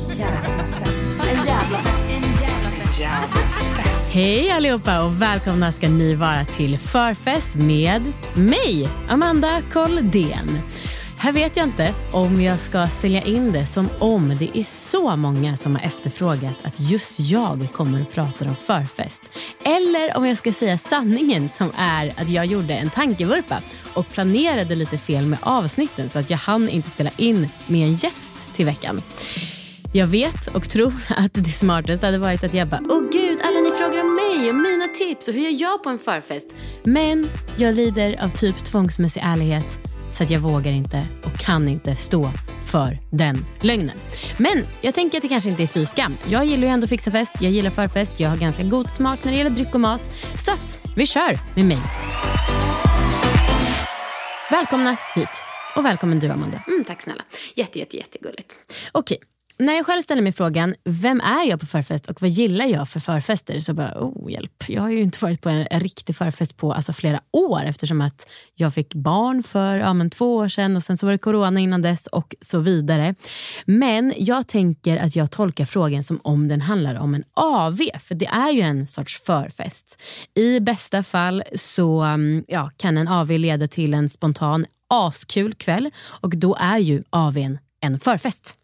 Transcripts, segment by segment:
En jävla fest. En jävla Hej allihopa och välkomna ska ni vara till förfest med mig, Amanda Koldén. Här vet jag inte om jag ska sälja in det som om det är så många som har efterfrågat att just jag kommer och pratar om förfest. Eller om jag ska säga sanningen som är att jag gjorde en tankevurpa och planerade lite fel med avsnitten så att jag hann inte spela in med en gäst till veckan. Jag vet och tror att det smartaste hade varit att jag bara, åh gud, alla ni frågar om mig och mina tips och hur gör jag på en förfest? Men jag lider av typ tvångsmässig ärlighet så att jag vågar inte och kan inte stå för den lögnen. Men jag tänker att det kanske inte är fy skam. Jag gillar ju ändå att fixa fest, jag gillar förfest, jag har ganska god smak när det gäller dryck och mat. Så att vi kör med mig. Välkomna hit. Och välkommen du Amanda. Mm, tack snälla. Jätte, jätte, jättegulligt. Okej, när jag själv ställer mig frågan, vem är jag på förfest och vad gillar jag för förfester? Så bara, oh hjälp. Jag har ju inte varit på en, riktig förfest på alltså, flera år eftersom att jag fick barn för ja, men två år sedan och sen så var det corona innan dess och så vidare. Men jag tänker att jag tolkar frågan som om den handlar om en AV, för det är ju en sorts förfest. I bästa fall så mm, ja, kan en AV leda till en spontan askul kväll och då är ju AVn en förfest.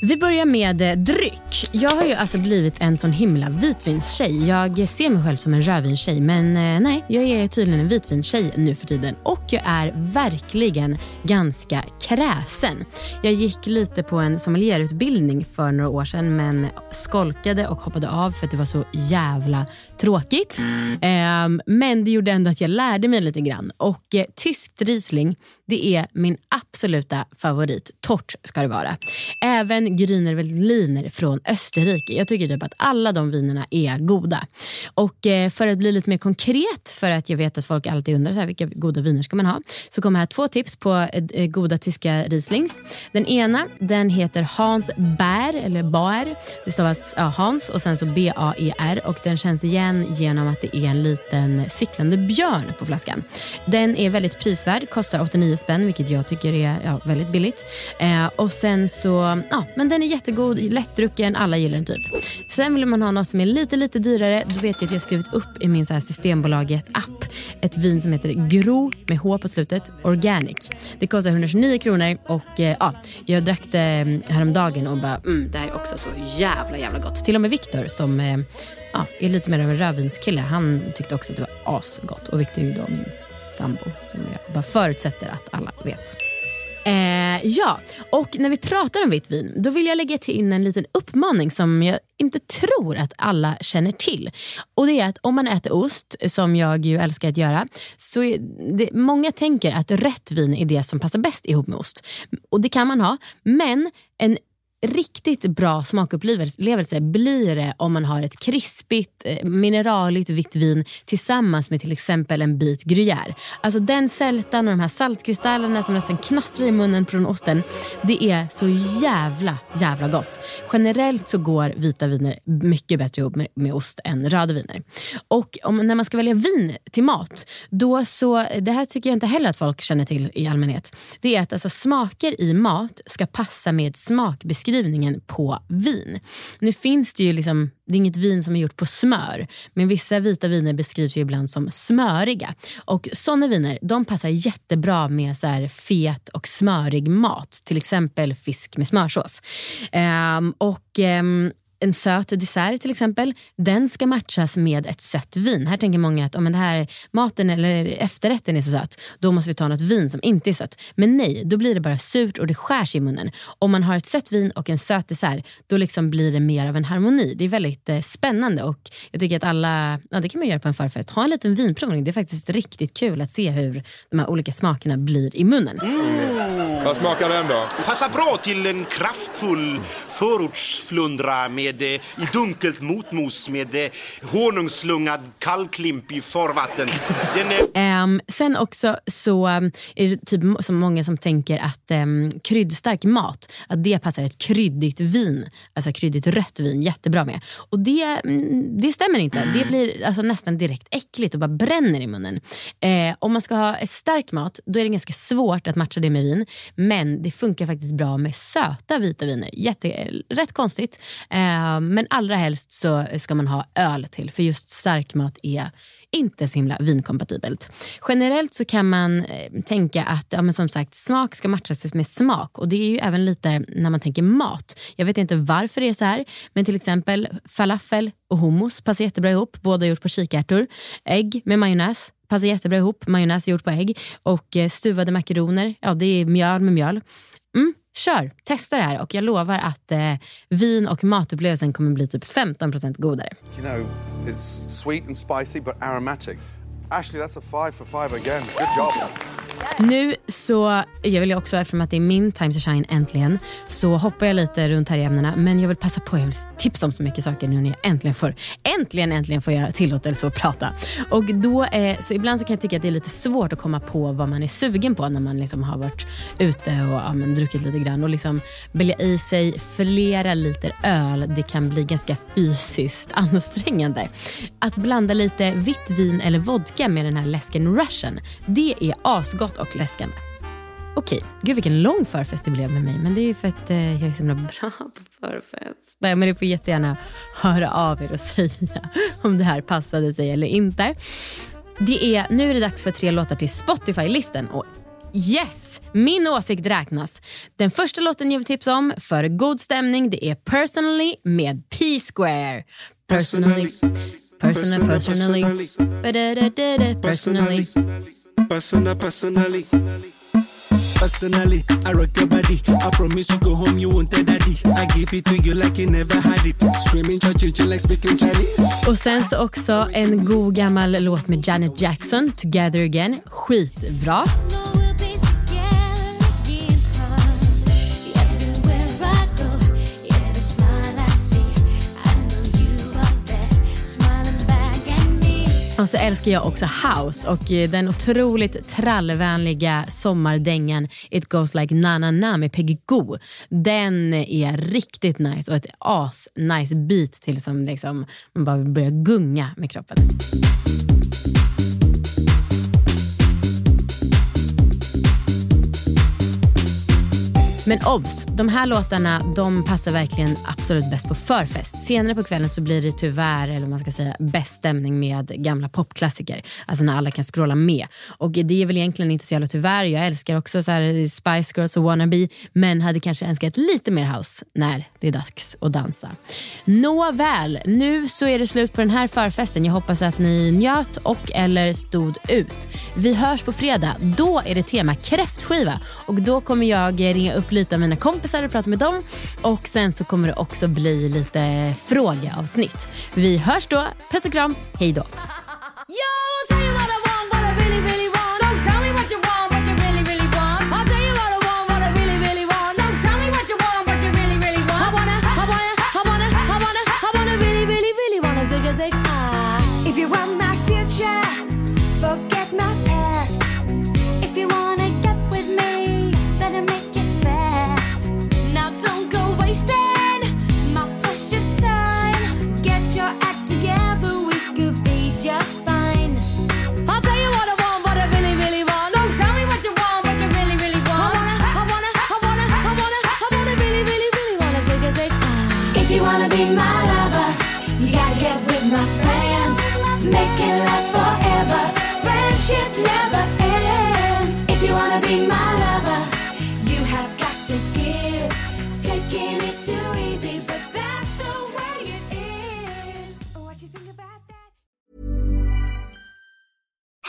Vi börjar med eh, dryck. Jag har ju alltså blivit en sån himla vitvinstjej. Jag ser mig själv som en rödvinstjej men eh, nej, jag är tydligen en vitvinstjej nu för tiden och jag är verkligen ganska kräsen. Jag gick lite på en sommelierutbildning för några år sedan men skolkade och hoppade av för att det var så jävla tråkigt. Ehm, men det gjorde ändå att jag lärde mig lite grann och eh, tyskt Riesling det är min absoluta favorit. Torrt ska det vara. Även Grüner Veltliner från Österrike. Jag tycker typ att alla de vinerna är goda. Och eh, för att bli lite mer konkret, för att jag vet att folk alltid undrar så här, vilka goda viner ska man ha, så kommer här två tips på eh, eh, goda tyska Rieslings. Den ena den heter Hans Bär, eller Baer. Det stavas ja, Hans och sen så B-A-E-R och den känns igen genom att det är en liten cyklande björn på flaskan. Den är väldigt prisvärd, kostar 89 spänn vilket jag tycker är ja, väldigt billigt. Eh, och sen så, ja, men den är jättegod, lättdrucken, alla gillar den typ. Sen vill man ha något som är lite, lite dyrare. Då vet jag att jag skrivit upp i min så här Systembolaget-app ett vin som heter Gro med H på slutet, Organic. Det kostar 129 kronor och eh, ja, jag drack det mm, häromdagen och bara, mm, det här är också så jävla, jävla gott. Till och med Viktor som eh, ja, är lite mer av en rödvinskille, han tyckte också att det var asgott. Och Viktor är ju då min sambo som jag bara förutsätter att alla vet. Eh, ja, och när vi pratar om vitt vin då vill jag lägga till in en liten uppmaning som jag inte tror att alla känner till. Och det är att om man äter ost, som jag ju älskar att göra, så är det, många tänker att rött vin är det som passar bäst ihop med ost. Och det kan man ha, men en riktigt bra smakupplevelse blir det om man har ett krispigt, eh, mineraligt vitt vin tillsammans med till exempel en bit gruyère. Alltså den sältan och de här saltkristallerna som nästan knastrar i munnen från osten. Det är så jävla, jävla gott. Generellt så går vita viner mycket bättre ihop med, med ost än röda viner. Och om, när man ska välja vin till mat, då så, det här tycker jag inte heller att folk känner till i allmänhet. Det är att alltså, smaker i mat ska passa med smakbeskrivning beskrivningen på vin. Nu finns det ju liksom, det är inget vin som är gjort på smör, men vissa vita viner beskrivs ju ibland som smöriga. Och sådana viner de passar jättebra med så här fet och smörig mat, till exempel fisk med smörsås. Ehm, och ehm, en söt dessert till exempel, den ska matchas med ett sött vin. Här tänker många att om oh, det här maten eller efterrätten är så söt, då måste vi ta något vin som inte är sött. Men nej, då blir det bara surt och det skärs i munnen. Om man har ett sött vin och en söt dessert, då liksom blir det mer av en harmoni. Det är väldigt eh, spännande och jag tycker att alla, ja, det kan man göra på en förfest. Ha en liten vinprovning, det är faktiskt riktigt kul att se hur de här olika smakerna blir i munnen. Mm. Vad smakar den då? Passar bra till en kraftfull förortsflundra med med, i dunkelt motmos med eh, honungslungad kalklimp i farvatten. Är... Um, sen också så um, är det typ så många som tänker att um, kryddstark mat, att det passar ett kryddigt vin, alltså kryddigt rött vin jättebra med. Och det, mm, det stämmer inte. Det blir alltså nästan direkt äckligt och bara bränner i munnen. Eh, om man ska ha stark mat, då är det ganska svårt att matcha det med vin. Men det funkar faktiskt bra med söta vita viner. Jätte, rätt konstigt. Eh, men allra helst så ska man ha öl till för just starkmat är inte så himla vinkompatibelt. Generellt så kan man eh, tänka att ja, men som sagt, smak ska matchas med smak och det är ju även lite när man tänker mat. Jag vet inte varför det är så här men till exempel falafel och hummus passar jättebra ihop, båda gjort på kikärtor. Ägg med majonnäs passar jättebra ihop, majonnäs gjort på ägg och eh, stuvade makaroner, ja det är mjöl med mjöl. Mm, Kör, testa det här och jag lovar att eh, vin och matupplevelsen kommer bli typ 15% godare. You know, it's sweet and spicy but aromatic. Ashley, that's a five for five again. Good job. Nu så, jag vill ju också, eftersom att det är min time to shine äntligen, så hoppar jag lite runt här i ämnena. Men jag vill passa på, jag vill tipsa om så mycket saker nu när jag äntligen får, äntligen, äntligen får jag tillåtelse att prata. Och då, eh, så ibland så kan jag tycka att det är lite svårt att komma på vad man är sugen på när man liksom har varit ute och ja, men, druckit lite grann. Och liksom välja i sig flera liter öl, det kan bli ganska fysiskt ansträngande. Att blanda lite vitt vin eller vodka med den här läsken Russian, det är asgott och läskande. Okej, gud vilken lång förfest det blev med mig. Men det är ju för att eh, jag är så himla bra på förfest. Nej, men ni får jättegärna höra av er och säga om det här passade sig eller inte. Det är, nu är det dags för tre låtar till Spotify-listen. Och Yes, min åsikt räknas. Den första låten jag vill tipsa om för god stämning det är Personally med P-Square. Personally, personally, personally, personally. personally. Personal, personally. Personally, I rock your body. I promise you go home, you won't tell daddy. I give it to you like you never had it. Screaming, churching like speaking Chinese. Och sen så också en god gammal låt med Janet Jackson, Together Again. Skitbra. Och så älskar jag också house och eh, den otroligt trallvänliga sommardängen It goes like na na na med Peggy Goo. Den är riktigt nice och ett as nice beat till som liksom man bara börjar gunga med kroppen. Men obs, de här låtarna de passar verkligen absolut bäst på förfest. Senare på kvällen så blir det tyvärr, eller man ska säga, bäst stämning med gamla popklassiker. Alltså när alla kan scrolla med. Och det är väl egentligen inte så jävla tyvärr. Jag älskar också så här Spice Girls och Wannabe, men hade kanske önskat lite mer house när det är dags att dansa. Nåväl, nu så är det slut på den här förfesten. Jag hoppas att ni njöt och eller stod ut. Vi hörs på fredag. Då är det tema kräftskiva och då kommer jag ringa upp lite av mina kompisar och prata med dem. Och sen så kommer det också bli lite frågeavsnitt. Vi hörs då. Puss och kram. Hej då.